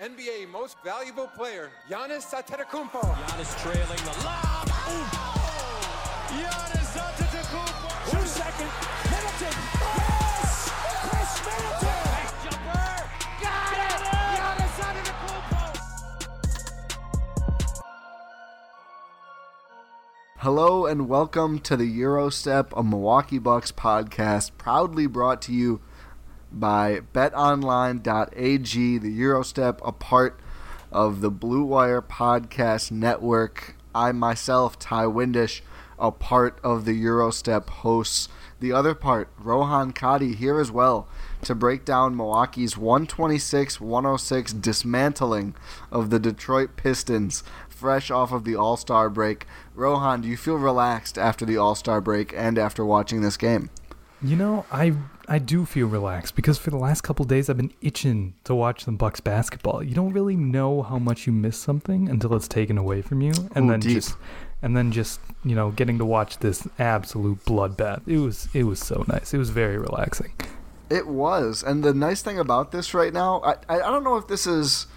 NBA Most Valuable Player, Giannis Antetokounmpo. Giannis trailing the lob. Giannis Antetokounmpo. Two second. Middleton. Yes! Khris Middleton. Jumper. Got it! Giannis Antetokounmpo. Hello and welcome to the Gyro Step, a Milwaukee Bucks podcast, proudly brought to you by betonline.ag, the Gyro Step, a part of the Blue Wire Podcast Network. I myself, Ti Windisch, a part of the Gyro Step hosts. The other part, Rohan Katti, here as well to break down Milwaukee's 126 106 dismantling of the Detroit Pistons, fresh off of the All Star break. Rohan, do you feel relaxed after the All Star break and after watching this game? You know, I I do feel relaxed because for the last couple days I've been itching to watch some Bucks basketball. You don't really know how much you miss something until it's taken away from you, and Ooh, then deep. just and then just you know getting to watch this absolute bloodbath. It was it was so nice. It was very relaxing. It was, and the nice thing about this right now, I I, I don't know if this is,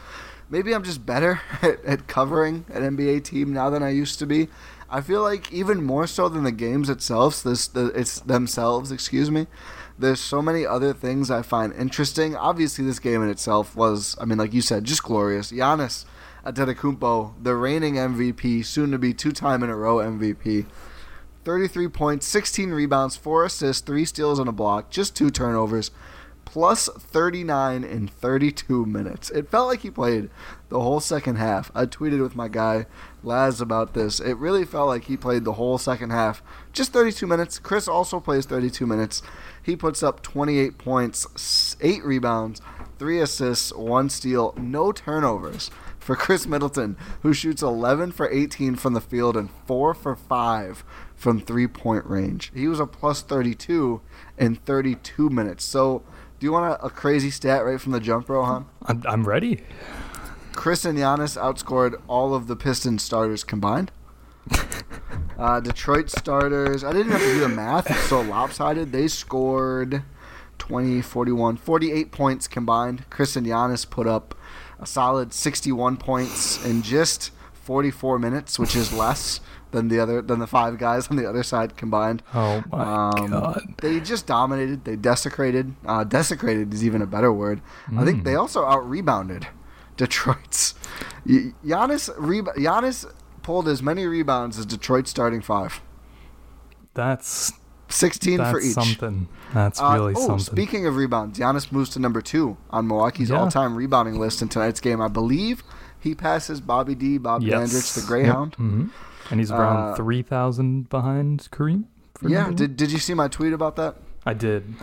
maybe I'm just better at, at covering an NBA team now than I used to be. I feel like even more so than the games itself, this the it's themselves, excuse me. There's so many other things I find interesting. Obviously, this game in itself was, I mean, like you said, just glorious. Giannis Antetokounmpo, the reigning MVP, soon to be two-time in a row MVP. 33 points, 16 rebounds, 4 assists, 3 steals and a block, just 2 turnovers, plus 39 in 32 minutes. It felt like he played the whole second half. I tweeted with my guy Laz about this. It really felt like he played the whole second half, just 32 minutes. Khris also plays 32 minutes. He puts up 28 points, 8 rebounds, 3 assists, 1 steal, no turnovers for Khris Middleton, who shoots 11 for 18 from the field and 4 for 5 from three point range. He was a plus 32 in 32 minutes. So, do you want a, a crazy stat right from the jump, Rohan? I'm, I'm ready. Khris and Giannis outscored all of the Pistons starters combined. Uh, Detroit starters, I didn't have to do the math, it's so lopsided. They scored 20, 41, 48 points combined. Khris and Giannis put up a solid 61 points in just 44 minutes, which is less than the other than the five guys on the other side combined. Oh my Um, god. They just dominated. They desecrated. Uh, desecrated is even a better word. I Hmm. think they also out rebounded Detroit's. Giannis, reba- Giannis pulled as many rebounds as Detroit's starting five. That's 16 that's for each. something. That's Uh, really oh, something. speaking of rebounds, Giannis moves to number two on Milwaukee's Yeah. all-time rebounding list in tonight's game. I believe he passes Bobby D, Bob yes. Dandridge, the Greyhound. hmm And he's around Uh, 3,000 behind Kareem. Yeah, did, did you see my tweet about that? I did.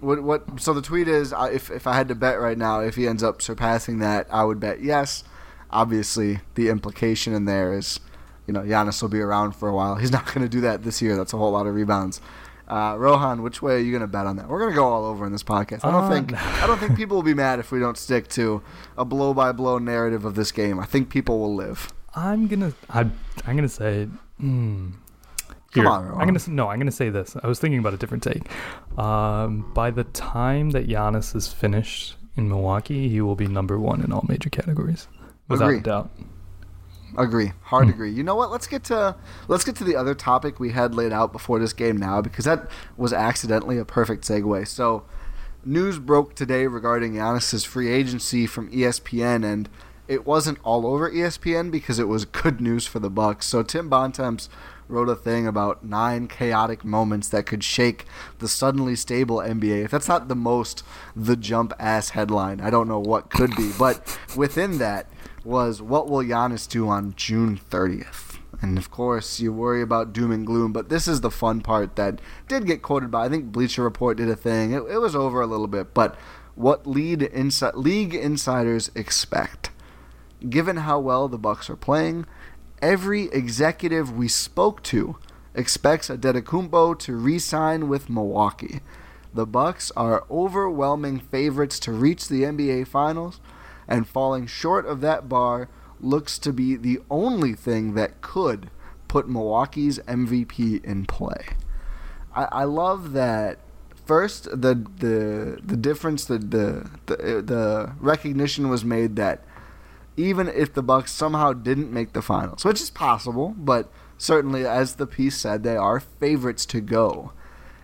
What what? So the tweet is, uh, if if I had to bet right now, if he ends up surpassing that, I would bet yes. Obviously, the implication in there is, you know, Giannis will be around for a while. He's not going to do that this year. That's a whole lot of rebounds. Uh, Rohan, which way are you going to bet on that? We're going to go all over in this podcast. I don't Uh, think I don't think people will be mad if we don't stick to a blow by blow narrative of this game. I think people will live. I'm gonna. I, I'm gonna say. Hmm. Come Here, on, I'm Rohan. gonna no. I'm gonna say this. I was thinking about a different take. Um, by the time that Giannis is finished in Milwaukee, he will be number one in all major categories, without Agree. a doubt. Agree. Hard hmm. agree. You know what? Let's get to let's get to the other topic we had laid out before this game now because that was accidentally a perfect segue. So news broke today regarding Giannis's free agency from ESPN, and it wasn't all over ESPN because it was good news for the Bucks. So Tim Bontemps wrote a thing about nine chaotic moments that could shake the suddenly stable NBA. If that's not the most the jump ass headline, I don't know what could be. But within that was what will Giannis do on June 30th? And of course, you worry about doom and gloom, but this is the fun part that did get quoted by. I think Bleacher Report did a thing. It, it was over a little bit, but what lead insi- league insiders expect, given how well the Bucks are playing, every executive we spoke to expects Antetokounmpo to re-sign with Milwaukee. The Bucks are overwhelming favorites to reach the NBA Finals, and falling short of that bar looks to be the only thing that could put Milwaukee's MVP in play. I, I love that. First, the the the difference, the the the, the recognition was made that even if the Bucks somehow didn't make the finals, which is possible, but certainly as the piece said, they are favorites to go.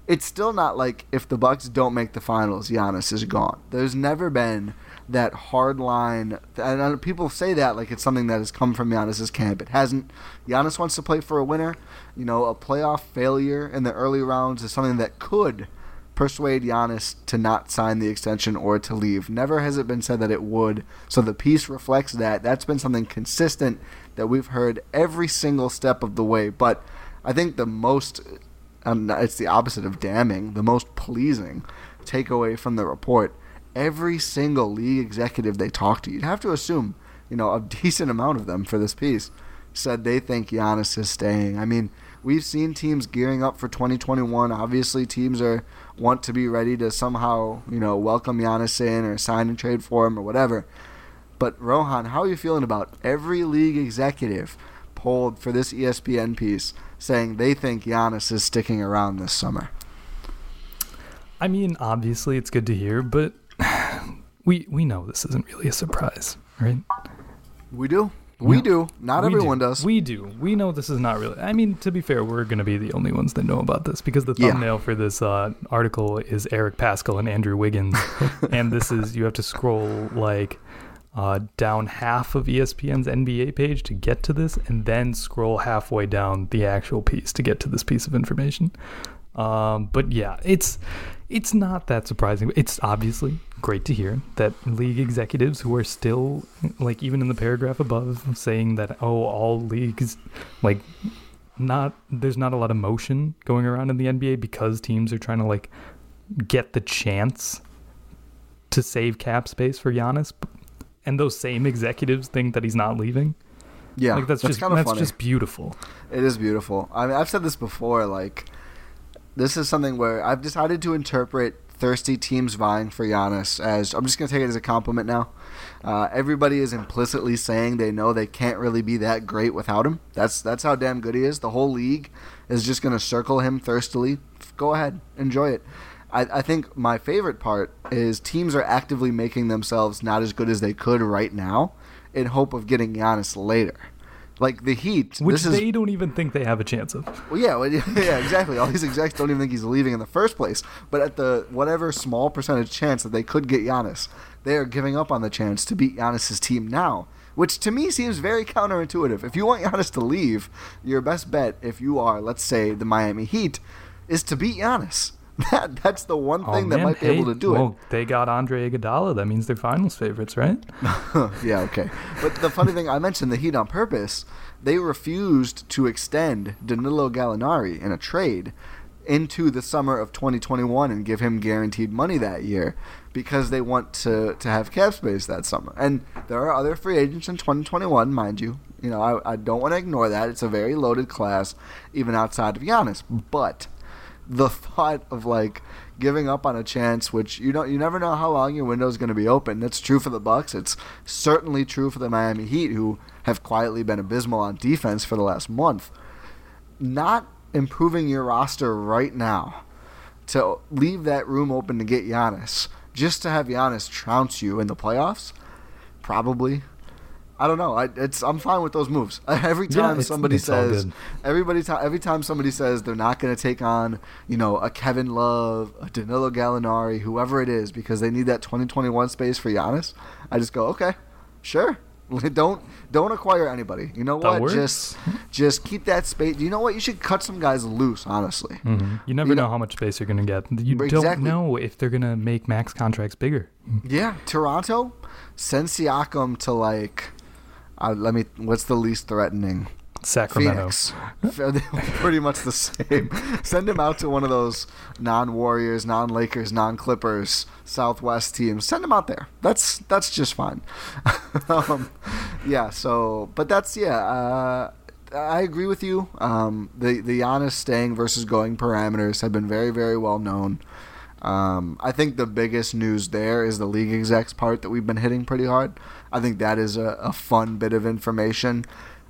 It's still not like if the Bucks don't make the finals, Giannis is gone. There's never been that hard line, and people say that like it's something that has come from Giannis's camp. It hasn't. Giannis wants to play for a winner. You know, a playoff failure in the early rounds is something that could persuade Giannis to not sign the extension or to leave. Never has it been said that it would. So the piece reflects that. That's been something consistent that we've heard every single step of the way. But I think the most, um, it's the opposite of damning, the most pleasing takeaway from the report. Every single league executive they talked to, you'd have to assume, you know, a decent amount of them for this piece, said they think Giannis is staying. I mean, we've seen teams gearing up for 2021. Obviously, teams are want to be ready to somehow, you know, welcome Giannis in or sign and trade for him or whatever. But Rohan, how are you feeling about every league executive polled for this ESPN piece saying they think Giannis is sticking around this summer? I mean, obviously it's good to hear, but we we know this isn't really a surprise, right? We do. We No. do. Not We everyone do. does. We do. We know this is not really. I mean, to be fair, we're going to be the only ones that know about this because the Yeah. thumbnail for this uh, article is Eric Paschall and Andrew Wiggins, and this is you have to scroll like uh, down half of ESPN's NBA page to get to this, and then scroll halfway down the actual piece to get to this piece of information. Um, but yeah, it's it's not that surprising. It's obviously great to hear that league executives who are still like even in the paragraph above saying that oh all leagues like not there's not a lot of motion going around in the NBA because teams are trying to like get the chance to save cap space for Giannis and those same executives think that he's not leaving. yeah, like that's, just that's funny. just beautiful. It is beautiful. I mean, I've said this before. Like, this is something where I've decided to interpret thirsty teams vying for Giannis as I'm just gonna take it as a compliment now. Uh, everybody is implicitly saying they know they can't really be that great without him. That's that's how damn good he is. The whole league is just gonna circle him thirstily. Go ahead, enjoy it. I, I think my favorite part is teams are actively making themselves not as good as they could right now, in hope of getting Giannis later. Like the Heat, Which this is they don't even think they have a chance of. well, yeah, well, yeah, exactly. All these execs don't even think he's leaving in the first place. But at the whatever small percentage chance that they could get Giannis, they are giving up on the chance to beat Giannis's team now, which to me seems very counterintuitive. If you want Giannis to leave, your best bet, if you are, let's say, the Miami Heat, is to beat Giannis. That that's the one oh, thing that Oh, man, might be hey, able to do it. well, they got Andre Iguodala. That means they're finals favorites, right? yeah, okay. But the funny thing, I mentioned the Heat on purpose. They refused to extend Danilo Gallinari in a trade into the summer of 2021 and give him guaranteed money that year because they want to, to have cap space that summer. And there are other free agents in 2021, mind you. You know, I, I don't want to ignore that. It's a very loaded class, even outside of Giannis. But the thought of like giving up on a chance which you don't you never know how long your window is going to be open. That's true for the bucks. It's certainly true for the miami heat who have quietly been abysmal on defense for the last month. Not improving your roster right now to leave that room open to get Giannis just to have Giannis trounce you in the playoffs probably I don't know. I, it's I'm fine with those moves. Every time it's- somebody it's all says, everybody ti- every time somebody says they're not going to take on, you know, a Kevin Love, a Danilo Gallinari, whoever it is, because they need that 2021 space for Giannis. I just go, okay, sure. don't don't acquire anybody. You know That what? works. Just just keep that space. You know what? You should cut some guys loose. Honestly. Mm-hmm. You never You know, know- how much space you're gonna get. You don't know if they're gonna make max contracts bigger. Yeah, Toronto, send Siakam to like, uh, let me. What's the least threatening? Sacramento. Phoenix. Pretty much the same. Send him out to one of those non-Warriors, non-Lakers, non-Clippers Southwest teams. Send him out there. That's that's just fine. um, yeah. So, but that's yeah. Uh, I agree with you. Um, the the Giannis staying versus going parameters have been very very well known. Um, I think the biggest news there is the league execs part that we've been hitting pretty hard. I think that is a, a fun bit of information.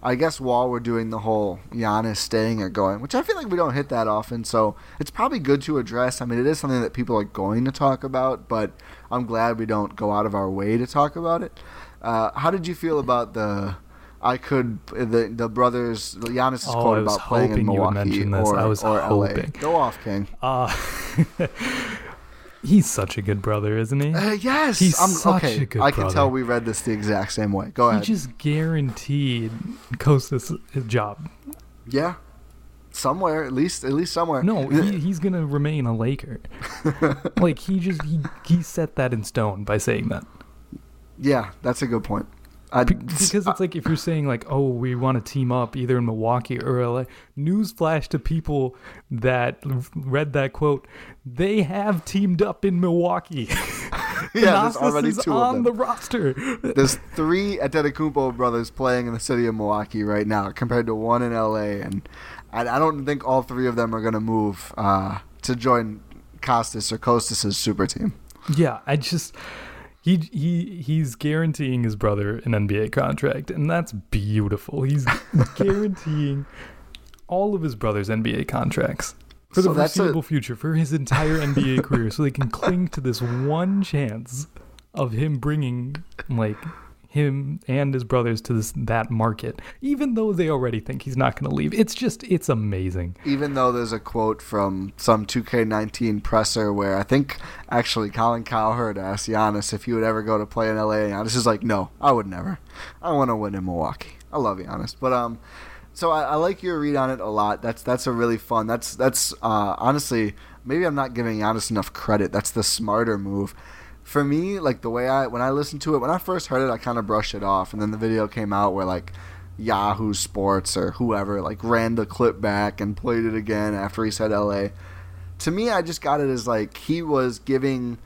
I guess while we're doing the whole Giannis staying or going, which I feel like we don't hit that often, so it's probably good to address. I mean, it is something that people are going to talk about, but I'm glad we don't go out of our way to talk about it. Uh, how did you feel about the? I could the the brothers Giannis' Oh, quote about playing in hoping you would Milwaukee mention this. or, I was or LA. hoping. Go off, King. Uh, he's such a good brother, isn't he? Uh, yes, He's I'm such okay. a good I can tell we read this the exact same way. Go ahead. he just guaranteed Kostas his job. yeah, somewhere at least, at least somewhere. No, he, he's gonna remain a Laker. like he just he he set that in stone by saying that. yeah, that's a good point. I, Be- because it's like if you're saying like, oh, we want to team up either in Milwaukee or LA. Newsflash to people that read that quote: they have teamed up in Milwaukee. yeah, there's already is two on the roster. There's three Antetokounmpo brothers playing in the city of Milwaukee right now, compared to one in LA, and I, I don't think all three of them are going to move uh, to join Kostas or Kostas' super team. Yeah, I just he he he's guaranteeing his brother an NBA contract, and that's beautiful. He's guaranteeing all of his brother's NBA contracts for the So a- foreseeable future, for his entire NBA career, so they can cling to this one chance of him bringing like him and his brothers to this that market, even though they already think he's not going to leave. It's just it's amazing. even though there's a quote from some 2K19 presser where I think actually Colin Cowherd asked Giannis if he would ever go to play in LA, Giannis is like, no, I would never. I want to win in Milwaukee. I love Giannis, but um, so I, I like your read on it a lot. That's that's a really fun. That's that's uh, honestly maybe I'm not giving Giannis enough credit. That's the smarter move. For me, like the way I when I listened to it when I first heard it, I kind of brushed it off, and then the video came out where like Yahoo Sports or whoever like ran the clip back and played it again after he said LA. To me, I just got it as like he was giving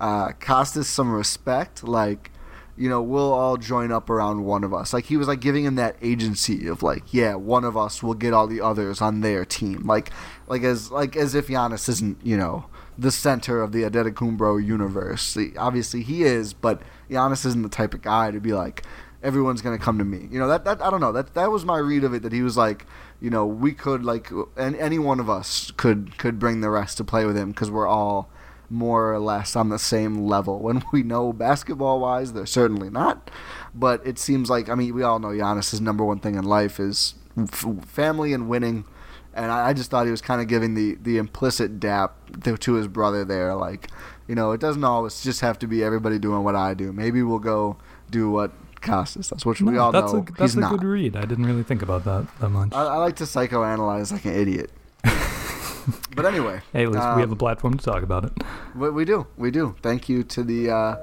uh, Kostas some respect, like you know we'll all join up around one of us. Like he was like giving him that agency of like yeah, one of us will get all the others on their team. Like like as like as if Giannis isn't you know the center of the Antetokounmpo universe. Obviously he is, but Giannis isn't the type of guy to be like everyone's gonna come to me. You know that that I don't know that that was my read of it. That he was like, you know, we could like, and any one of us could could bring the rest to play with him because we're all more or less on the same level. When we know basketball wise, they're certainly not. But it seems like I mean we all know Giannis's number one thing in life is f- family and winning. And I, I just thought he was kind of giving the, the implicit dap to, to his brother there, like, you know, it doesn't always just have to be everybody doing what I do. Maybe we'll go do what Kostas does, which we all that's know a that's he's a not. good read. I didn't really think about that that much. I, I like to psychoanalyze like an idiot. but anyway, hey, at least we have um, a platform to talk about it. we, we do, we do. Thank you to the uh,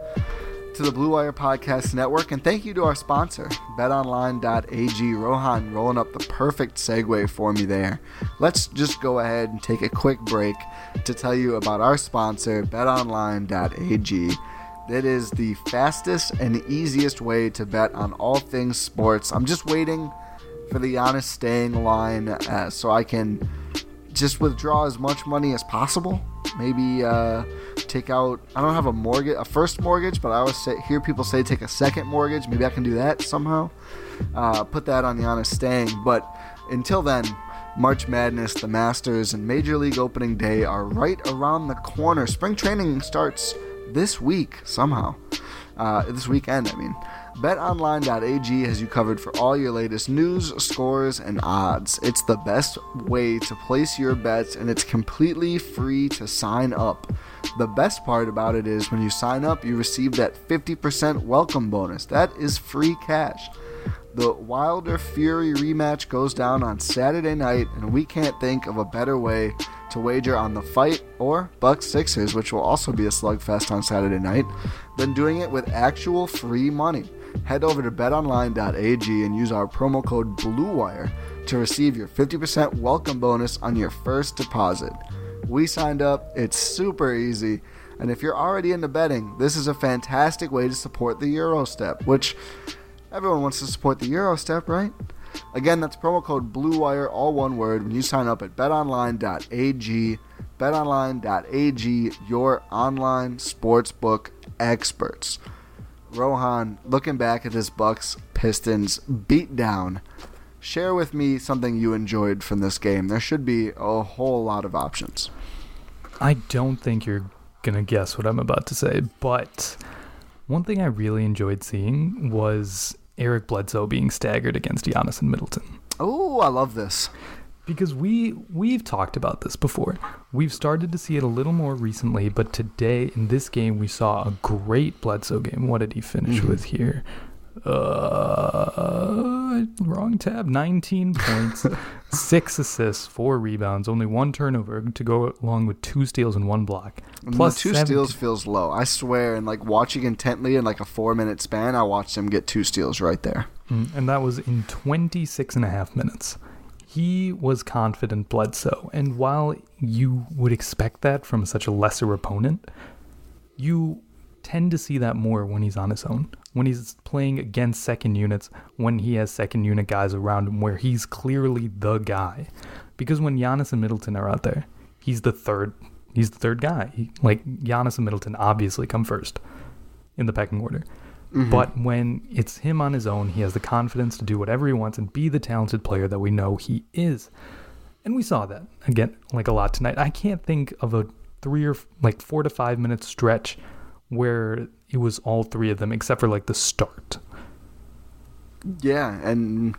to the Blue Wire Podcast Network, and thank you to our sponsor, BetOnline.ag. Rohan rolling up the perfect segue for me there. Let's just go ahead and take a quick break to tell you about our sponsor, BetOnline.ag. That is the fastest and easiest way to bet on all things sports. I'm just waiting for the Giannis staying line uh, so I can just withdraw as much money as possible. Maybe uh, take out. I don't have a mortgage, a first mortgage, but I always say, hear people say take a second mortgage. Maybe I can do that somehow. Uh, put that on the Giannis staying. But until then, March Madness, the Masters, and Major League Opening Day are right around the corner. Spring training starts this week somehow. Uh, this weekend, I mean. BetOnline.ag has you covered for all your latest news, scores, and odds. It's the best way to place your bets, and it's completely free to sign up. The best part about it is when you sign up, you receive that 50% welcome bonus. That is free cash. The Wilder Fury rematch goes down on Saturday night, and we can't think of a better way to wager on the fight or Bucks Sixers, which will also be a slugfest on Saturday night, than doing it with actual free money. Head over to betonline.ag and use our promo code BLUEWIRE to receive your 50% welcome bonus on your first deposit. We signed up, it's super easy, and if you're already into betting, this is a fantastic way to support the Gyro Step, which everyone wants to support the Gyro Step, right? Again, that's promo code BLUEWIRE, all one word, when you sign up at betonline.ag. BetOnline.ag, your online sportsbook experts. Rohan, looking back at this Bucks Pistons beatdown, share with me something you enjoyed from this game. There should be a whole lot of options. I don't think you're gonna guess what I'm about to say, but one thing I really enjoyed seeing was Eric Bledsoe being staggered against Giannis and Middleton. Oh, I love this. Because we we've talked about this before. We've started to see it a little more recently, but today in this game we saw a great Bledsoe game. What did he finish with here? Uh, wrong tab. 19 points, six assists, four rebounds, only one turnover to go along with two steals and one block. Plus two 17 steals feels low. I swear, and like watching intently in like a four minute span, I watched him get two steals right there. Mm, and that was in 26 and a half minutes. He was confident Bledsoe, and while you would expect that from such a lesser opponent, you tend to see that more when he's on his own. When he's playing against second units, when he has second unit guys around him, where he's clearly the guy. Because when Giannis and Middleton are out there, he's the third. He's the third guy. He, like Giannis and Middleton obviously come first in the pecking order. But when it's him on his own, he has the confidence to do whatever he wants and be the talented player that we know he is. And we saw that again, like a lot tonight. I can't think of a three or like four to five minute stretch where it was all three of them, except for like the start. Yeah, and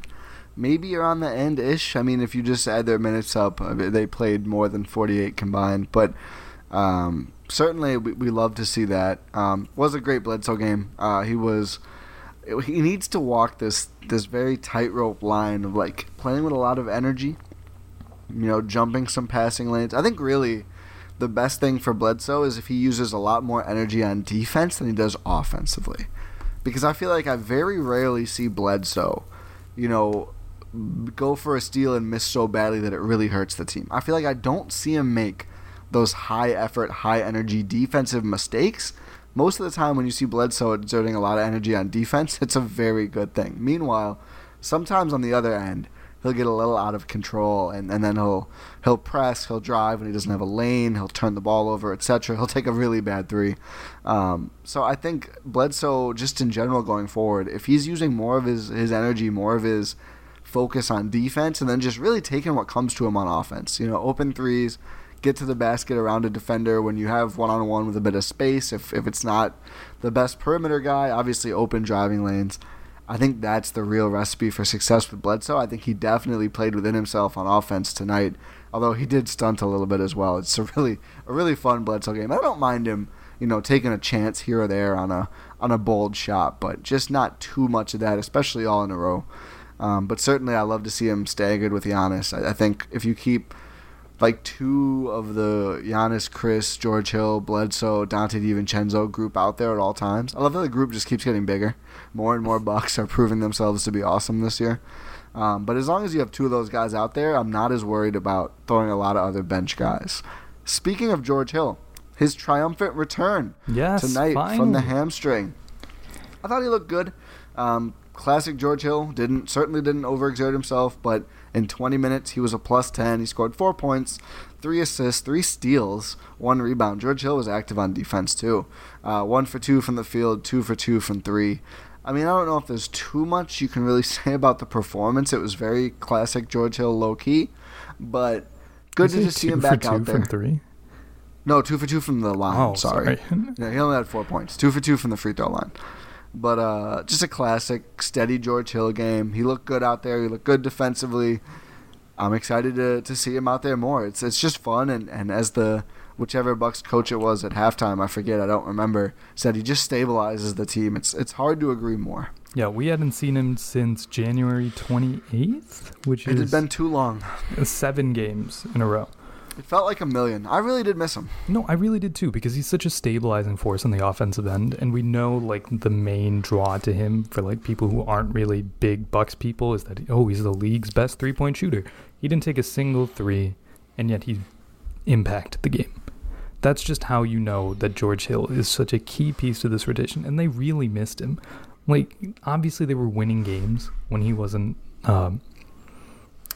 maybe you're on the end ish. I mean, if you just add their minutes up, they played more than 48 combined. But um, certainly, we, we love to see that. Um, was a great Bledsoe game. Uh, he was. He needs to walk this this very tightrope line of like playing with a lot of energy. You know, jumping some passing lanes. I think really the best thing for Bledsoe is if he uses a lot more energy on defense than he does offensively. Because I feel like I very rarely see Bledsoe, you know, go for a steal and miss so badly that it really hurts the team. I feel like I don't see him make those high effort, high energy defensive mistakes. Most of the time, when you see Bledsoe exerting a lot of energy on defense, it's a very good thing. Meanwhile, sometimes on the other end, he'll get a little out of control and, and then he'll he'll press, he'll drive when he doesn't have a lane, he'll turn the ball over, etc. He'll take a really bad three. Um, so I think Bledsoe, just in general going forward, if he's using more of his, his energy, more of his focus on defense, and then just really taking what comes to him on offense, you know, open threes, get to the basket around a defender when you have one on one with a bit of space. If if it's not the best perimeter guy, obviously open driving lanes. I think that's the real recipe for success with Bledsoe. I think he definitely played within himself on offense tonight, although he did stunt a little bit as well. It's a really a really fun Bledsoe game. I don't mind him, you know, taking a chance here or there on a on a bold shot, but just not too much of that, especially all in a row. Um, but certainly, I love to see him staggered with Giannis. I, I think if you keep like two of the Giannis, Khris, George Hill, Bledsoe, Donte DiVincenzo group out there at all times. I love that the group just keeps getting bigger. More and more Bucks are proving themselves to be awesome this year. Um, but as long as you have two of those guys out there, I'm not as worried about throwing a lot of other bench guys. Speaking of George Hill, his triumphant return Yes, tonight from the hamstring. I thought he looked good. Um, classic George Hill didn't certainly didn't overexert himself, but in 20 minutes he was a plus 10. He scored four points, three assists, three steals, one rebound. George Hill was active on defense too. Uh, one for two from the field, two for two from three. I mean, I don't know if there's too much you can really say about the performance. It was very classic George Hill, low key, but good to just see him back two out there. from three. No, two for two from the line. Oh, sorry. sorry. Yeah, he only had four points. Two for two from the free throw line. But uh, just a classic, steady George Hill game. He looked good out there. He looked good defensively. I'm excited to, to see him out there more. It's it's just fun, and, and as the whichever Bucks coach it was at halftime, I forget, I don't remember, said he just stabilizes the team. It's it's hard to agree more. Yeah, we hadn't seen him since January 28th, which It is had been too long. seven games in a row. It felt like a million. I really did miss him. No, I really did too because he's such a stabilizing force on the offensive end, and we know like the main draw to him for like people who aren't really big Bucks people is that oh he's the league's best three point shooter. He didn't take a single three, and yet he impacted the game. That's just how you know that George Hill is such a key piece to this rotation, and they really missed him. Like obviously they were winning games when he wasn't. Um,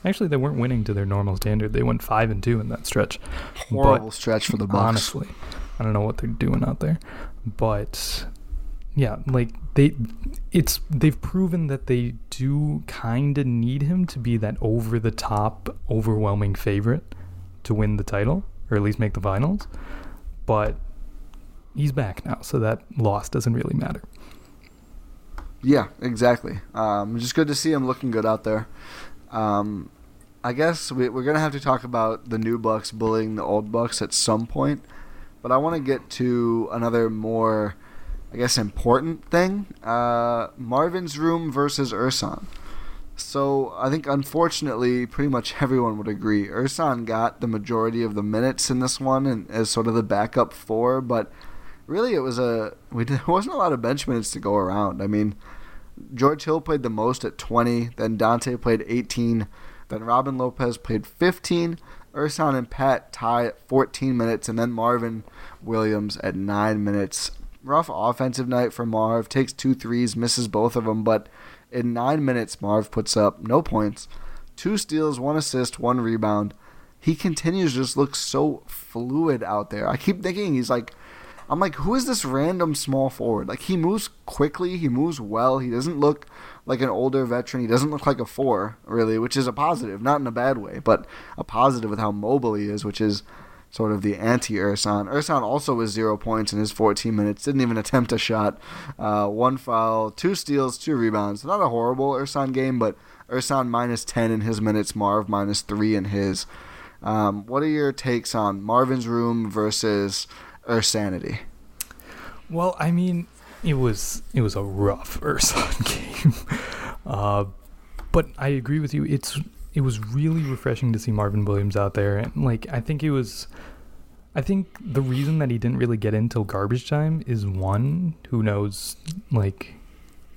actually, they weren't winning to their normal standard. They went five and two in that stretch. But- Horrible stretch for the Bucks. honestly. I don't know what they're doing out there, but yeah, like they, it's they've proven that they do kind of need him to be that over the top, overwhelming favorite to win the title or at least make the finals. But he's back now, so that loss doesn't really matter. Yeah, exactly. Um, just good to see him looking good out there. Um, I guess we, we're gonna have to talk about the new Bucks bullying the old Bucks at some point, but I want to get to another more, I guess, important thing: uh, Marvin's room versus Ersan. So I think unfortunately, pretty much everyone would agree Ersan got the majority of the minutes in this one, and as sort of the backup four, but really it was a we did, there wasn't a lot of bench minutes to go around. I mean, George Hill played the most at 20, then Donte played 18, then Robin Lopez played 15, Ersan and Pat tie at 14 minutes, and then Marvin Williams at 9 minutes. Rough offensive night for Marv. Takes two threes, misses both of them, but in 9 minutes, Marv puts up no points, two steals, one assist, one rebound. He continues to just look so fluid out there. I keep thinking he's like I'm like, who is this random small forward? Like he moves quickly, he moves well. He doesn't look like an older veteran. He doesn't look like a four, really, which is a positive, not in a bad way, but a positive with how mobile he is, which is sort of the anti Ersan. Also was zero points in his 14 minutes. Didn't even attempt a shot. Uh, one foul, two steals, two rebounds. Not a horrible Ersan game, but Ersan minus 10 in his minutes. Marv minus three in his. Um, what are your takes on Marvin's room versus Ersanity? Well, I mean, it was it was a rough Ersan game, uh, but I agree with you. It's it was really refreshing to see Marvin Williams out there, and like I think it was. I think the reason that he didn't really get in till garbage time is one, who knows like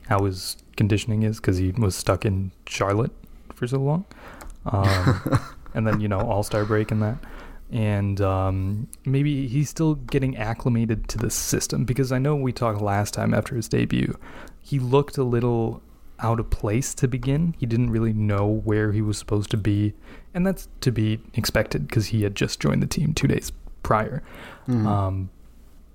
how his conditioning is because he was stuck in Charlotte for so long, um, and then you know All Star break and that and um, maybe he's still getting acclimated to the system because I know we talked last time after his debut, he looked a little out of place to begin. He didn't really know where he was supposed to be, and that's to be expected because he had just joined the team two days prior. Um,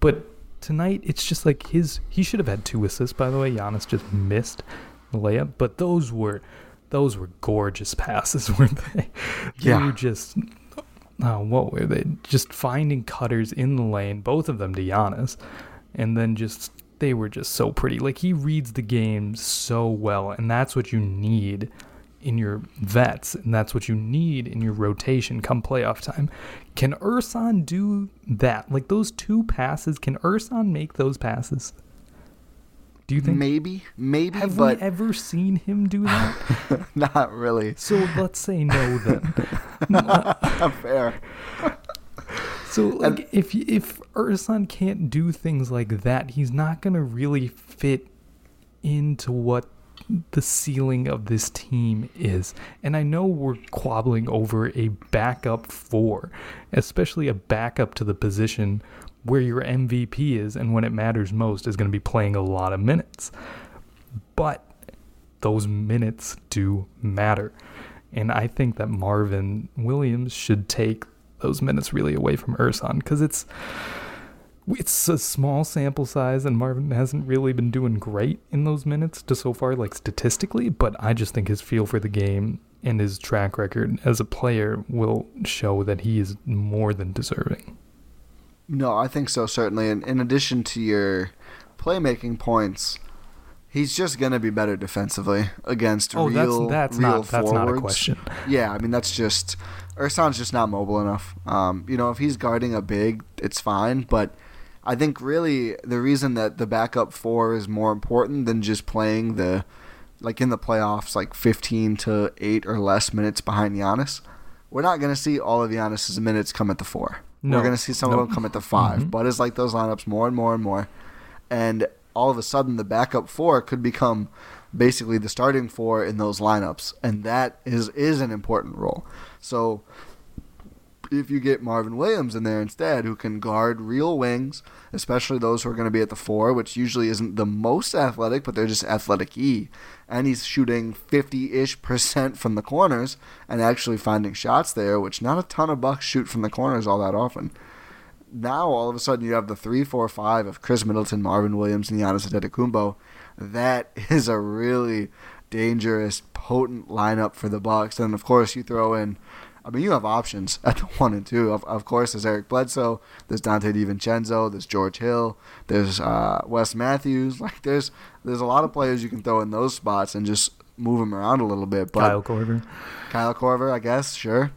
but tonight, it's just like his. He should have had two assists. By the way, Giannis just missed the layup, but those were those were gorgeous passes, weren't they? Yeah. were just oh, what were they? Just finding cutters in the lane, both of them to Giannis, and then just they were just so pretty. Like he reads the game so well, and that's what you need in your vets, and that's what you need in your rotation come playoff time. Can Ersan do that? Like those two passes, can Ersan make those passes? Do you think? Maybe, maybe, have but we ever seen him do that? not really. so let's say no then. Fair. So like if if Ersan can't do things like that, he's not gonna really fit into what the ceiling of this team is. And I know we're quabbling over a backup four, especially a backup to the position where your MVP is and when it matters most is gonna be playing a lot of minutes. But those minutes do matter. And I think that Marvin Williams should take those minutes really away from Ersan because it's it's a small sample size and Marvin hasn't really been doing great in those minutes to so far like statistically but I just think his feel for the game and his track record as a player will show that he is more than deserving. No, I think so certainly. And in addition to your playmaking points, He's just gonna be better defensively against Oh, real, that's real not that's not a forwards. question. Yeah, I mean that's just Ersan's just not mobile enough. Um, you know, if he's guarding a big, it's fine. But I think really the reason that the backup four is more important than just playing the like in the playoffs, like 15 to eight or less minutes behind Giannis. We're not gonna see all of Giannis's minutes come at the four. No. We're gonna see some Nope. of them come at the 5 Mhm. But it's like those lineups more and more and more, and all of a sudden the backup four could become basically the starting four in those lineups, and that is is an important role. So if you get Marvin Williams in there instead, who can guard real wings, especially those who are going to be at the four, which usually isn't the most athletic, but they're just athletic E, and he's shooting 50 ish percent from the corners and actually finding shots there, which not a ton of Bucks shoot from the corners all that often. Now all of a sudden you have the three, four, five of Khris Middleton, Marvin Williams, and Giannis Antetokounmpo. That is a really dangerous, potent lineup for the Bucks. And of course you throw in, I mean you have options at the one and two. Of, of course there's Eric Bledsoe, there's Donte DiVincenzo, there's George Hill, there's uh, Wes Matthews. Like there's there's a lot of players you can throw in those spots and just move them around a little bit. But Kyle Korver. Kyle Korver, I guess, sure.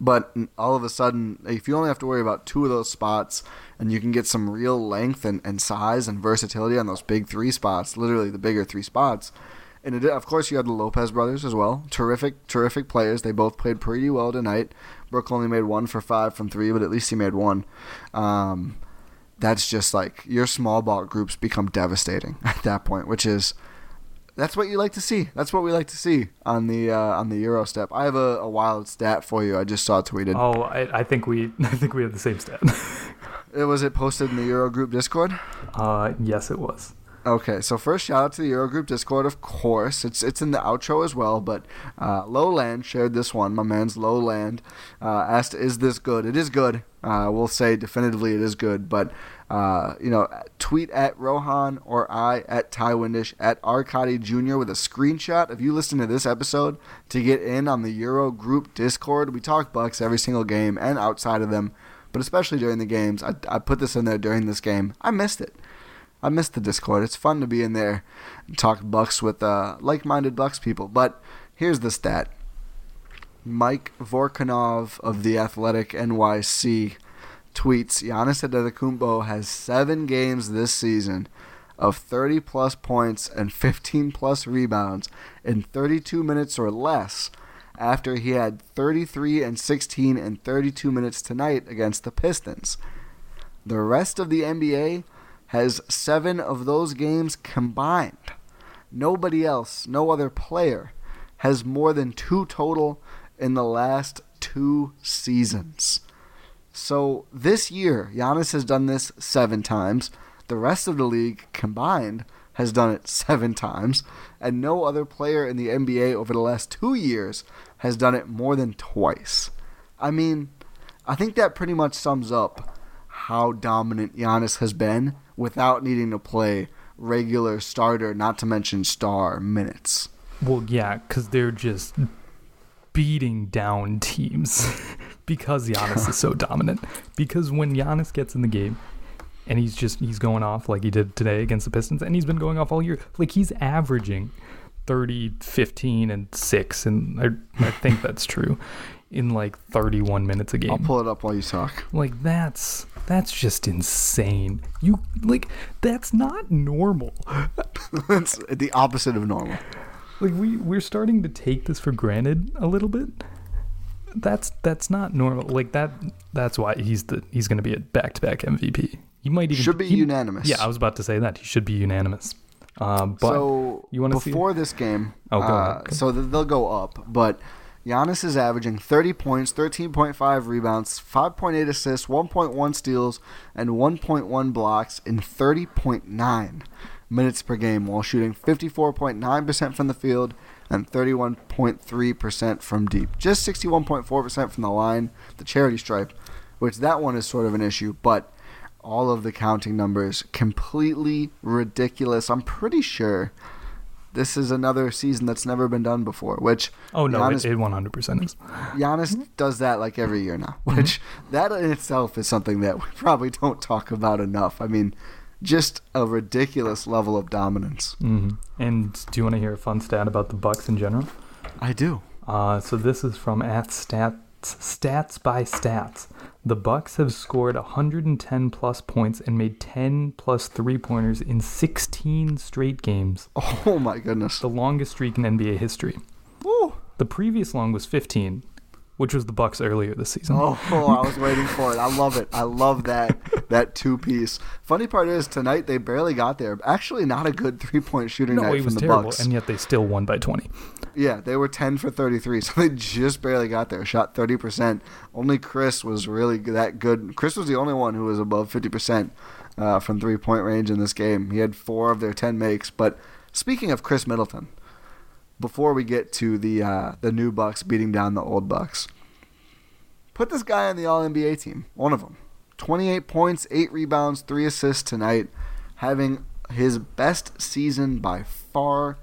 But all of a sudden, if you only have to worry about two of those spots and you can get some real length and, and size and versatility on those big three spots, literally the bigger three spots. And it, of course, you had the Lopez brothers as well. Terrific, terrific players. They both played pretty well tonight. Brook only made one for five from three, but at least he made one. Um, that's just like your small ball groups become devastating at that point, which is that's what you like to see. That's what we like to see on the uh, on the Gyro Step. I have a, a wild stat for you. I just saw it tweeted. Oh, I, I think we I think we have the same stat. It was it posted in the Gyro Group Discord. uh, yes, it was. Okay, so first shout out to the Gyro Group Discord, of course. It's it's in the outro as well, but uh, Lowland shared this one. My man's Lowland uh, asked, "Is this good?" It is good. Uh, we'll say definitively it is good, but uh, you know, tweet at Rohan or I at Ti Windisch at RKatti Jr. with a screenshot of you listening to this episode to get in on the Gyro Group Discord. We talk Bucks every single game and outside of them, but especially during the games. I, I put this in there during this game. I missed it. I miss the Discord. It's fun to be in there and talk Bucks with uh, like-minded Bucks people. But here's the stat: Mike Vorkunov of the Athletic NYC tweets: Giannis Antetokounmpo has seven games this season of 30 plus points and 15 plus rebounds in 32 minutes or less. After he had 33 and 16 and 32 minutes tonight against the Pistons. The rest of the NBA has seven of those games combined. Nobody else, no other player, has more than two total in the last two seasons. So this year, Giannis has done this seven times. The rest of the league combined has done it seven times, and no other player in the NBA over the last two years has done it more than twice. I mean, I think that pretty much sums up how dominant Giannis has been without needing to play regular starter, not to mention star minutes. Well, yeah, because they're just beating down teams because Giannis is so dominant. Because when Giannis gets in the game and he's just he's going off like he did today against the Pistons, and he's been going off all year. Like he's averaging 30, 15, and six, and I, I think that's true in like 31 minutes a game. I'll pull it up while you talk. Like that's that's just insane. You like that's not normal. it's the opposite of normal. Like we we're starting to take this for granted a little bit. That's that's not normal. Like that that's why he's the he's going to be a back-to-back MVP. He might even Should be he- unanimous. Yeah, I was about to say that. He should be unanimous. Um, but so you want to see before this game, Oh, go uh. Go. so they'll go up, but Giannis is averaging 30 points, 13.5 rebounds, 5.8 assists, 1.1 steals, and 1.1 blocks in 30.9 minutes per game while shooting 54.9% from the field and 31.3% from deep. Just 61.4% from the line, the charity stripe, which that one is sort of an issue, but all of the counting numbers completely ridiculous. I'm pretty sure this is another season that's never been done before, which Oh no, Giannis, it, it 100% is. Giannis does that like every year now, which that in itself is something that we probably don't talk about enough. I mean, just a ridiculous level of dominance. hmm And do you want to hear a fun stat about the Bucks in general? I do. Uh, so this is from at stats stats by stats. The Bucks have scored 110 plus points and made 10 plus three pointers in 16 straight games, Oh my goodness. the longest streak in NBA history. Woo. The previous long was 15, which was the Bucks earlier this season. Oh, I was waiting for it. I love it. I love that that two piece. Funny part is tonight they barely got there. Actually, not a good three point shooting no, night it from was the terrible, Bucks. and yet they still won by 20. Yeah, they were 10 for 33, so they just barely got there. Shot 30%. Only Khris was really that good. Khris was the only one who was above 50% uh, from three point range in this game. He had four of their 10 makes. But speaking of Khris Middleton, before we get to the uh, the new Bucks beating down the old Bucks, put this guy on the All NBA team. One of them. 28 points, 8 rebounds, 3 assists tonight, having his best season by far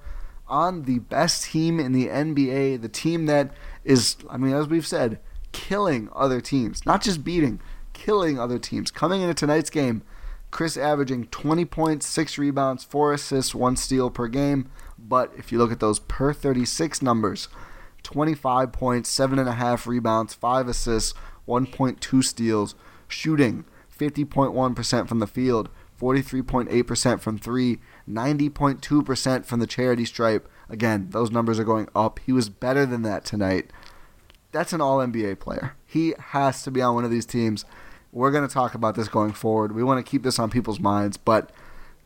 on the best team in the NBA, the team that is, I mean, as we've said, killing other teams, not just beating, killing other teams. Coming into tonight's game, Khris averaging 20 points, 6 rebounds, 4 assists, 1 steal per game. But if you look at those per 36 numbers, 25 points, 7.5 rebounds, 5 assists, 1.2 steals, shooting 50.1% from the field, 43.8% from 3, 90.2% from the charity stripe. Again, those numbers are going up. He was better than that tonight. That's an all NBA player. He has to be on one of these teams. We're going to talk about this going forward. We want to keep this on people's minds, but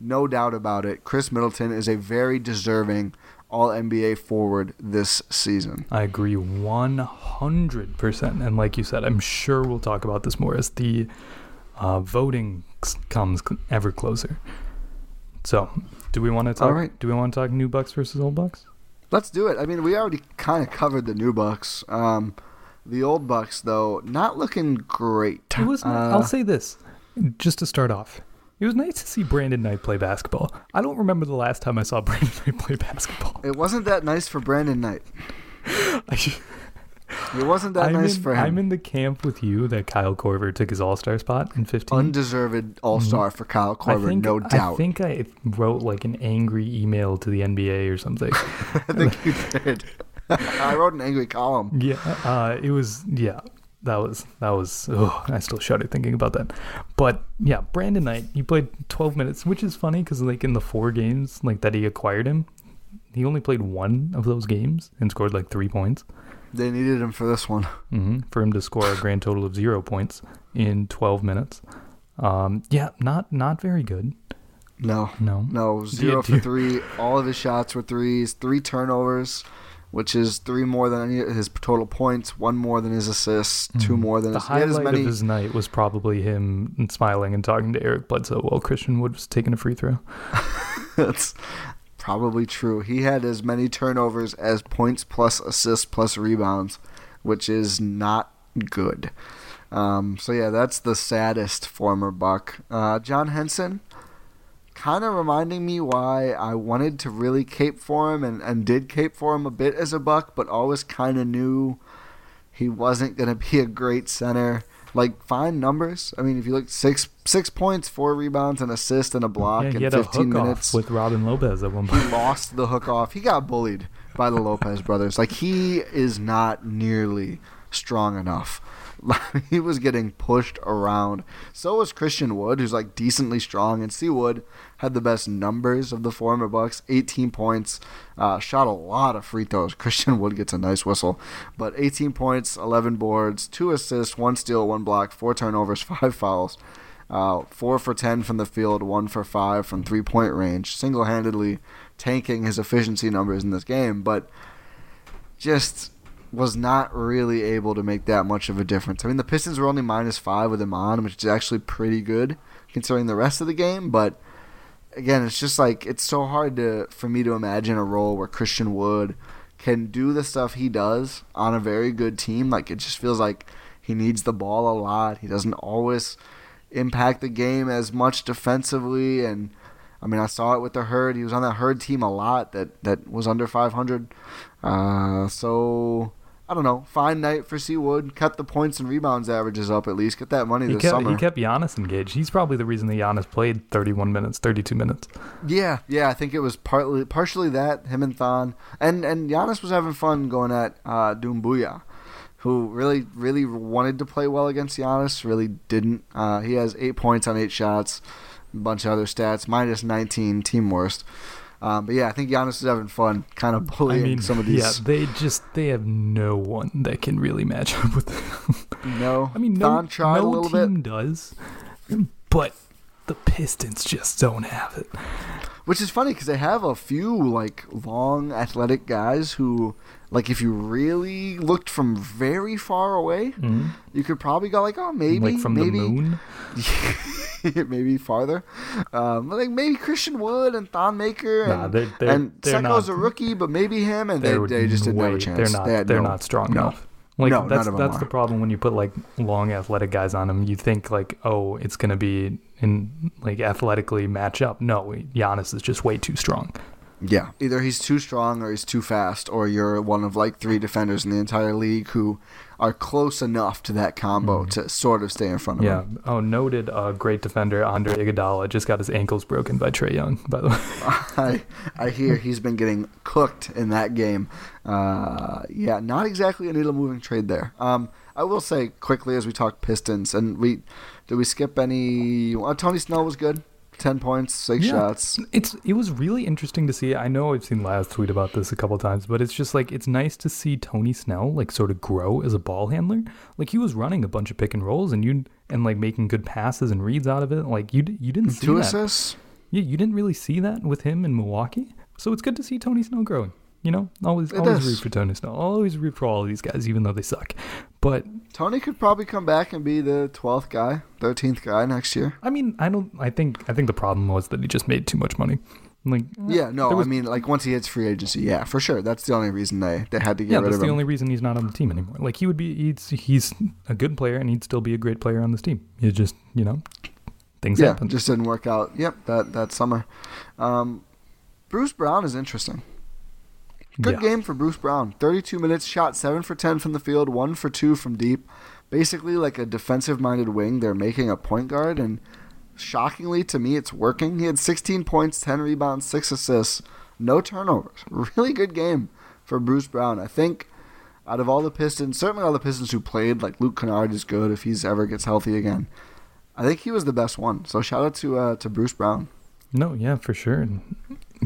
no doubt about it, Khris Middleton is a very deserving all NBA forward this season. I agree 100%. And like you said, I'm sure we'll talk about this more as the uh, voting comes ever closer. So, do we want to talk? All right. Do we want to talk new Bucks versus old Bucks? Let's do it. I mean, we already kind of covered the new Bucks. Um, the old Bucks, though, not looking great. It was. Uh, I'll say this, just to start off. It was nice to see Brandon Knight play basketball. I don't remember the last time I saw Brandon Knight play basketball. It wasn't that nice for Brandon Knight. It wasn't that I'm nice in, for him. I'm in the camp with you that Kyle Korver took his All Star spot in 15. Undeserved All Star for Kyle Mm-hmm. Korver, think, no doubt. I think I wrote like an angry email to the NBA or something. I think you did. I wrote an angry column. Yeah, uh, it was. Yeah, that was that was. Oh, I still shudder thinking about that. But yeah, Brandon Knight, he played 12 minutes, which is funny because like in the four games like that he acquired him, he only played one of those games and scored like three points. They needed him for this one. hmm For him to score a grand total of zero points in 12 minutes. Um, yeah, not not very good. No, No. no, zero do you- for three. All of his shots were threes. Three turnovers, which is three more than any his total points. One more than his assists. Two more than. The his. Highlight many. of his night was probably him smiling and talking to Eric Bledsoe while Christian Wood was taking a free throw. That's probably true. He had as many turnovers as points plus assists plus rebounds, which is not good. Um, so yeah, that's the saddest former Buck. Uh, John Henson, kind of reminding me why I wanted to really cape for him and, and did cape for him a bit as a Buck, but always kind of knew he wasn't going to be a great center. Like fine numbers. I mean, if you look six six points, four rebounds, an assist, and a block Yeah, in fifteen minutes with Robin Lopez at one point. he lost the hook off. He got bullied by the Lopez brothers. Like he is not nearly strong enough. he was getting pushed around. So was Christian Wood, who's like decently strong. And C Wood had the best numbers of the former Bucks. 18 points, uh, shot a lot of free throws. Christian Wood gets a nice whistle, but 18 points, 11 boards, two assists, one steal, one block, four turnovers, five fouls. Uh, four for 10 from the field, one for five from three point range, single handedly tanking his efficiency numbers in this game, but just was not really able to make that much of a difference. I mean, the Pistons were only minus five with him on, which is actually pretty good considering the rest of the game, but again, it's just like it's so hard to for me to imagine a role where Christian Wood can do the stuff he does on a very good team. Like it just feels like he needs the ball a lot. He doesn't always impact the game as much defensively and I mean I saw it with the herd. He was on that herd team a lot that that was under 500. Uh, so I don't know, fine night for C Wood. Cut the points and rebounds averages up at least. Get that money He this kept, summer. he kept Giannis engaged. He's probably the reason that Giannis played 31 minutes, 32 minutes. Yeah, yeah, I think it was partly partially that him and Thon and and Giannis was having fun going at uh, Doumbouya, who really really wanted to play well against Giannis, really didn't. Uh, he has eight points on eight shots, a bunch of other stats, minus 19, team worst. Um, but yeah, I think Giannis is having fun, kind of I bullying mean, some of these. yeah, they just they have no one that can really match up with them. no, I mean, no, no a little team bit, does, but the Pistons just don't have it. which is funny because they have a few like long athletic guys who, like, if you really looked from very far away, you could probably go like, oh, maybe, Mm-hmm. like from maybe, the moon. maybe farther. Um, like maybe Christian Wood and Thon Maker and, Nah, they're- they're- and they're Sekou's not- a rookie, but maybe him, and they, They're just didn't have a chance. They're not. they they're no- not strong no. enough. Like No, that's that's the are. problem when you put like long athletic guys on them. You think like, oh, it's gonna be in like athletically match up. No, Giannis is just way too strong. Yeah, either he's too strong or he's too fast, or you're one of like three defenders in the entire league who are close enough to that combo to sort of stay in front of Mm-hmm. Yeah. Oh, noted uh, great defender Andre Iguodala just got his ankles broken by Trae Young. By the way. I I hear he's been getting cooked in that game. Uh, yeah, not exactly a needle moving trade there. Um, I will say quickly as we talk Pistons, and we did we skip any? Uh, Tony Snell was good, ten points, six Yeah. shots. It's it was really interesting to see. I know I've seen Laz tweet about this a couple times, but it's just like it's nice to see Tony Snell like sort of grow as a ball handler. Like he was running a bunch of pick and rolls and you and like making good passes and reads out of it. Like you you didn't see Two that. assists. Yeah, you didn't really see that with him in Milwaukee. So it's good to see Tony Snell growing. You know, always It always is. root for Tony. I'll always root for all of these guys, even though they suck. But Tony could probably come back and be the twelfth guy, thirteenth guy next year. I mean, I don't. I think I think the problem was that he just made too much money. Like Yeah, no, was- I mean like once he hits free agency, yeah, for sure. That's the only reason they, they had to get yeah, rid that's the only reason he's not on the team anymore. Like he would be, he's he's a good player and he'd still be a great player on this team. He just, you know, things yeah, happen. just didn't work out. Yep, that that summer. Um, Bruce Brown is interesting. Good Yeah. game for Bruce Brown. 32 minutes, shot 7 for 10 from the field, 1 for 2 from deep. Basically like a defensive-minded wing. They're making a point guard and shockingly to me it's working. He had 16 points, 10 rebounds, 6 assists, no turnovers. Really good game for Bruce Brown. I think out of all the Pistons, certainly all the Pistons who played, like Luke Kennard is good if he's ever gets healthy again. I think he was the best one. So shout out to uh, to Bruce Brown. No, yeah, for sure. And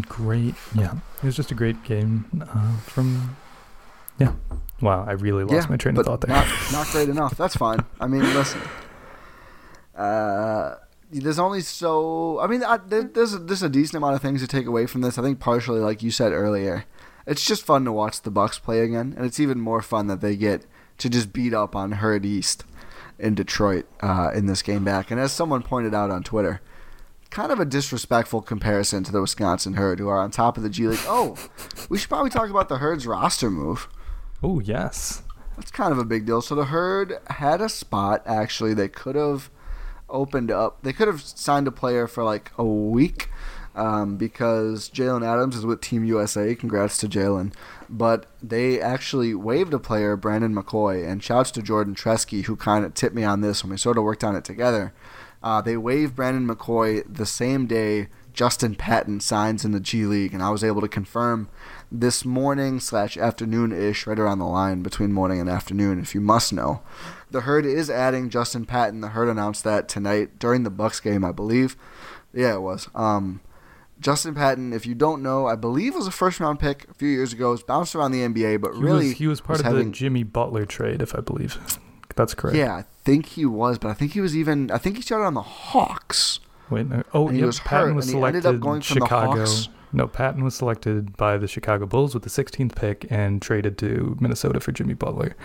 Great, yeah, it was just a great game uh, from. Yeah, wow, I really lost yeah, my train of thought there. Not, not great enough. That's fine. I mean, listen. Uh, there's only so. I mean, I, there's a, there's a decent amount of things to take away from this. I think partially, like you said earlier, it's just fun to watch the Bucks play again, and it's even more fun that they get to just beat up on Herd East in Detroit uh, in this game back. And as someone pointed out on Twitter, kind of a disrespectful comparison to the Wisconsin Herd, who are on top of the G League. Oh, we should probably talk about the Herd's roster move. Oh yes, That's kind of a big deal. So the Herd had a spot actually. They could have opened up. They could have signed a player for like a week um, because Jalen Adams is with Team USA. Congrats to Jalen. But they actually waived a player, Brandon McCoy, and shouts to Jordan Tresky, who kind of tipped me on this when we sort of worked on it together. Uh, they waived Brandon McCoy the same day Justin Patton signs in the G League, and I was able to confirm this morning slash afternoon ish, right around the line between morning and afternoon, if you must know. The Herd is adding Justin Patton. The Herd announced that tonight during the Bucks game, I believe. Yeah, it was. Um, Justin Patton, if you don't know, I believe was a first round pick a few years ago. Was bounced around the NBA, but he really was he was part of having- the Jimmy Butler trade, if I believe. That's correct. Yeah, I think he was, but I think he was even. I think he started on the Hawks. Wait, no. oh, he yep, was Patton hurt, was and he ended selected up going from the Chicago. Hawks. No, Patton was selected by the Chicago Bulls with the 16th pick and traded to Minnesota for Jimmy Butler.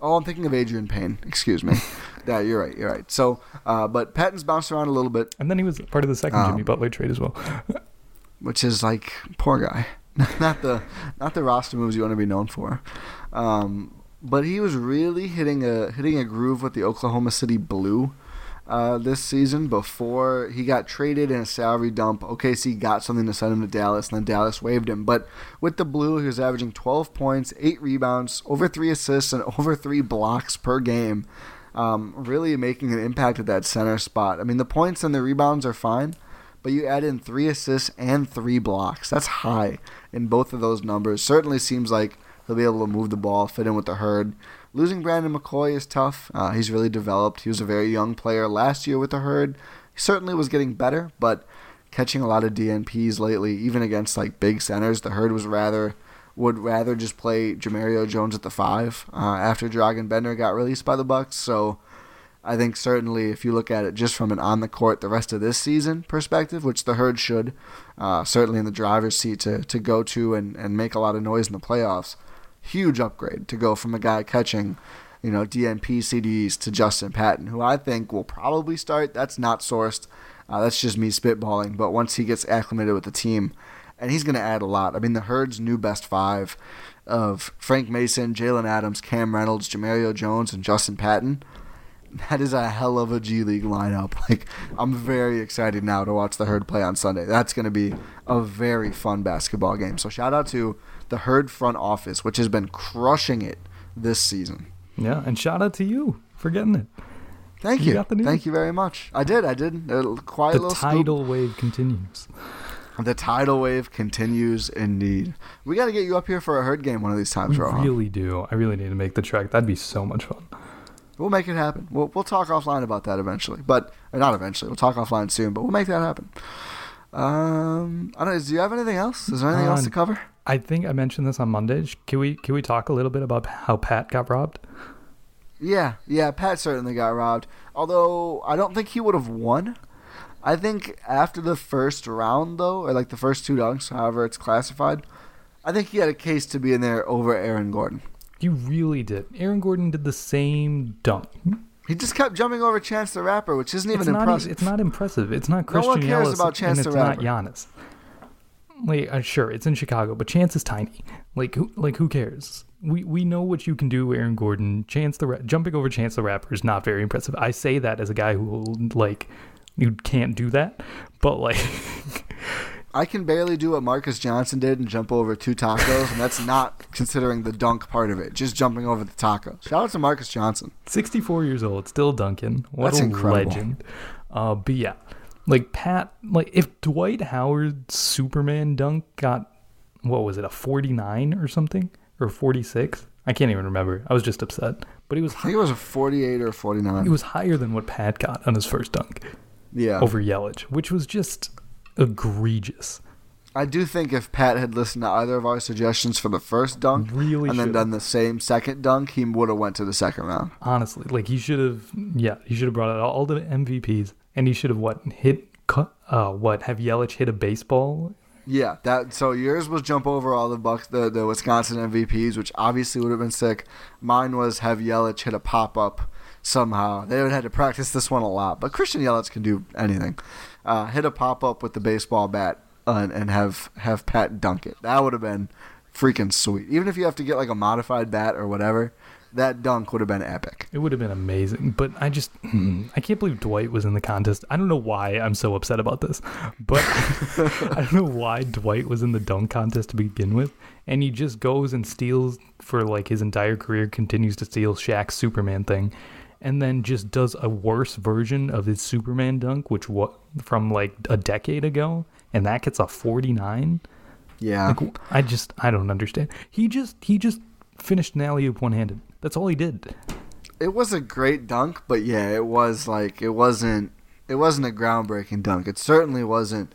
Oh, I'm thinking of Adreian Payne. Excuse me. yeah, you're right. You're right. So, uh, but Patton's bounced around a little bit, And then he was part of the second Um, Jimmy Butler trade as well. which is like poor guy. not the not the roster moves you want to be known for. Um, but he was really hitting a hitting a groove with the Oklahoma City Blue, uh, this season before he got traded in a salary dump. OKC got something to send him to Dallas, and then Dallas waived him. But with the Blue, he was averaging 12 points, 8 rebounds, over 3 assists, and over 3 blocks per game. Um, really making an impact at that center spot. I mean, the points and the rebounds are fine, but you add in 3 assists and 3 blocks. That's high in both of those numbers. Certainly seems like he'll be able to move the ball, fit in with the herd. Losing Brandon McCoy is tough. Uh, he's really developed. He was a very young player last year with the herd. He certainly was getting better, but catching a lot of DNPs lately, even against like big centers, the herd was rather would rather just play Jemerrio Jones at the five uh, after Dragan Bender got released by the Bucks. So I think certainly if you look at it just from an on the court the rest of this season perspective, which the herd should, uh, certainly in the driver's seat to, to go to and, and make a lot of noise in the playoffs huge upgrade to go from a guy catching, you know, DNP CDs to Justin Patton, who I think will probably start. That's not sourced. Uh, that's just me spitballing. But once he gets acclimated with the team, and he's going to add a lot. I mean, the Herd's new best five of Frank Mason, Jalen Adams, Cam Reynolds, Jemerrio Jones, and Justin Patton. That is a hell of a G League lineup. Like, I'm very excited now to watch the Herd play on Sunday. That's going to be a very fun basketball game. So, shout out to the Herd front office, which has been crushing it this season. Yeah, and shout out to you for getting it. Thank You you. Thank you very much. I did. I did. A quiet The little tidal wave continues. The tidal wave continues indeed. We got to get you up here for a herd game one of these times, We Rohan. really do. I really need to make the trek. That'd be so much fun. We'll make it happen. We'll, we'll talk offline about that eventually, but not eventually. We'll talk offline soon, but we'll make that happen. Um, I don't. know, Do you have anything else? Is there anything else Uh, to cover? I think I mentioned this on Monday. Can we can we talk a little bit about how Pat got robbed? Yeah, yeah. Pat certainly got robbed. Although I don't think he would have won. I think after the first round, though, or like the first two dunks, however it's classified, I think he had a case to be in there over Aaron Gordon. You really did. Aaron Gordon did the same dunk. He just kept jumping over Chance the Rapper, which isn't even it's not. impressive. It's not impressive. It's not No Christian one cares Yelich, about Chance and the it's not Rapper. Giannis. Like, uh, sure, it's in Chicago, but Chance is tiny. Like, who, like who cares? We we know what you can do, Aaron Gordon. Chance the Ra- jumping over Chance the Rapper is not very impressive. I say that as a guy who like you can't do that, but like I can barely do what Marcus Johnson did and jump over two tacos, and that's not considering the dunk part of it. Just jumping over the taco. Shout out to Marcus Johnson. 64 years old, still dunking. What That's a incredible. legend. Uh, but yeah, like Pat, like if Dwight Howard's Superman dunk got, what was it, a 49 or something? Or 46? I can't even remember. I was just upset. But he was I think it was a 48 or 49. he was higher than what Pat got on his first dunk yeah. over Yelich, which was just egregious. I do think if Pat had listened to either of our suggestions for the first dunk Really and then should've. done the same second dunk, he would have went to the second round. Honestly, like he should have, yeah, he should have brought out all the MVPs, and he should have what hit, uh, what have Yelich hit a baseball Yeah, that so yours was jump over all the Bucks, the the Wisconsin MVPs, which obviously would have been sick. Mine was have Yelich hit a pop up somehow. They would have had to practice this one a lot, but Christian Yelich can do anything. Uh, hit a pop up with the baseball bat uh, and, and have have Pat dunk it. That would have been freaking sweet. Even if you have to get like a modified bat or whatever, that dunk would have been epic. It would have been amazing, but I just mm, I can't believe Dwight was in the contest. I don't know why I'm so upset about this, but I don't know why Dwight was in the dunk contest to begin with, and he just goes and steals for like his entire career, continues to steal Shaq's Superman thing, and then just does a worse version of his Superman dunk, which what from like a decade ago, and that gets a 49. Yeah. Like I just I don't understand. He just he just finished an alley oop one handed. That's all he did. it was a great dunk, but yeah, it was like it wasn't it wasn't a groundbreaking dunk. It certainly wasn't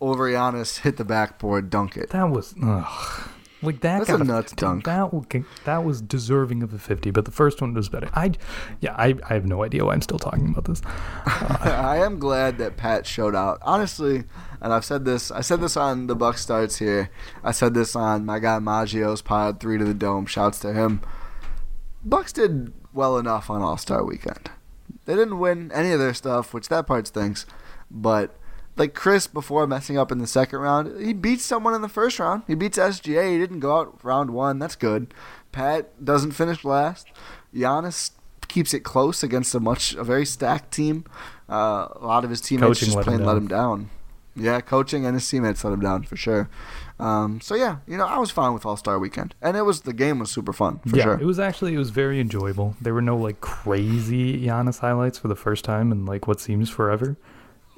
over Giannis hit the backboard, dunk it. That was ugh. Like that. That's got a nuts 50. dunk. That wa- that was deserving of a fifty, but the first one was better. I, yeah, I, I have no idea why I'm still talking about this. I am glad that Pat showed out. Honestly, and I've said this I said this on the Buck starts here. I said this on my guy Maggio's pod, three to the dome. Shouts to him. Bucks did well enough on All Star weekend. They didn't win any of their stuff, which that part stinks. But like Khris before messing up in the second round, he beats someone in the first round. He beats SGA. He didn't go out round one. That's good. Pat doesn't finish last. Giannis keeps it close against a much a very stacked team. Uh, a lot of his teammates Coaching just plain let him down. Yeah, coaching and his teammates let him down for sure. Um, so yeah, you know, I was fine with All Star Weekend, and it was the game was super fun for yeah, sure. it was actually it was very enjoyable. There were no like crazy Giannis highlights for the first time in like what seems forever.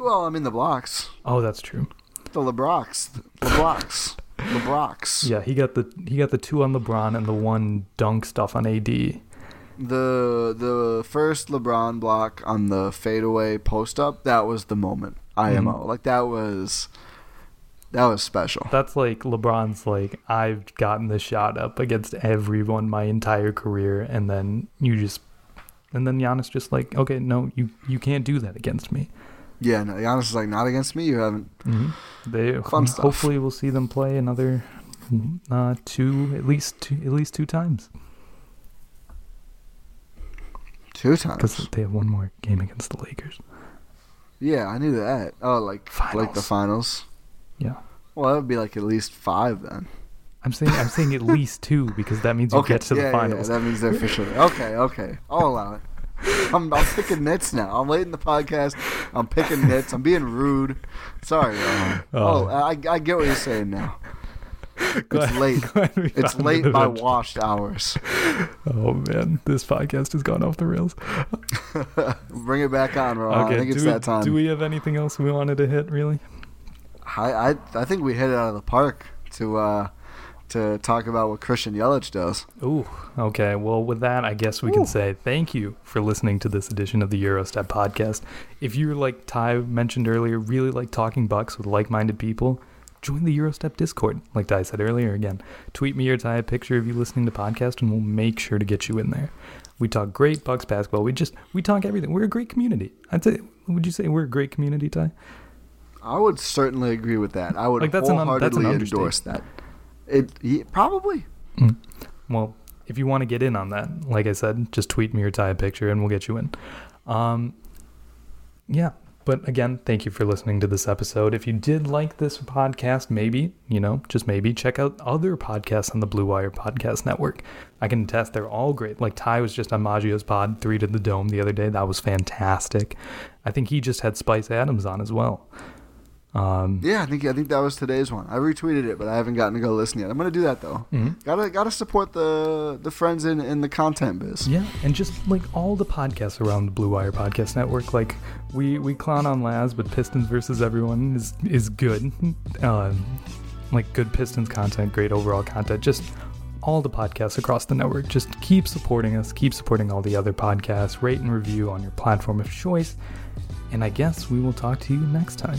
Well, I mean the blocks, Oh, that's true. the LeBrox, the blocks, LeBrox. Yeah, he got the he got the two on LeBron and the one dunk stuff on AD. the the first LeBron block on the fadeaway post up, that was the moment. IMO. Mm-hmm. Like that was that was special. That's like LeBron's like I've gotten the shot up against everyone my entire career, and then you just and then Giannis just like okay, no, you you can't do that against me. Yeah, no, Giannis is like not against me. You haven't. They Fun stuff. hopefully we'll see them play another uh, two at least two at least two times Two times because they have one more game against the Lakers. Yeah, I knew that. Oh, like like the Finals. finals. Yeah. Well, that would be like at least five then. I'm saying I'm saying at least two because that means you okay, get to yeah, the finals. Yeah, that means they're officially okay. Okay, I'll allow it. I'm, I'm picking nits now. I'm late in the podcast. I'm picking nits. I'm being rude. Sorry. Oh. Oh, I, I get what you're saying now. Glad- It's late. It's late by washed hours. Oh man, this podcast has gone off the rails. Bring it back on, Rohan. I think it's we, that time. Do we have anything else we wanted to hit? Really? I, I I think we hit it out of the park to uh to talk about what Christian Yelich does. Ooh, okay. Well, with that, I guess we can say thank you for listening to this edition of the Gyro Step podcast. If you're like Ti mentioned earlier, really like talking bucks with like-minded people, join the Gyro Step Discord. Like Ti said earlier, again, tweet me or Ti a picture of you listening to podcast, and we'll make sure to get you in there. We talk great Bucks basketball. We just we talk everything. We're a great community. I'd say. Would you say we're a great community, Ti? I would certainly agree with that. I would Like, that's an un- that's an wholeheartedly endorse that. It he, probably. Well, if you want to get in on that, like I said, just tweet me or Ti picture and we'll get you in. Um, yeah. But again, thank you for listening to this episode. If you did like this podcast, maybe, you know, just maybe check out other podcasts on the Blue Wire Podcast Network. I can attest they're all great. Like Ti was just on Maggio's pod, Three to the Dome, the other day. That was fantastic. I think he just had Spice Adams on as well. Um, Yeah, I think I think that was today's one. I retweeted it, but I haven't gotten to go listen yet. I'm gonna do that though. Mhm. Gotta gotta support the the friends in in the content biz. Yeah, and just like all the podcasts around the Blue Wire Podcast Network, like we we clown on Laz, but Pistons versus everyone is is good. Um, like good Pistons content, great overall content. Just all the podcasts across the network. Just keep supporting us. Keep supporting all the other podcasts. Rate and review on your platform of choice. And I guess we will talk to you next time.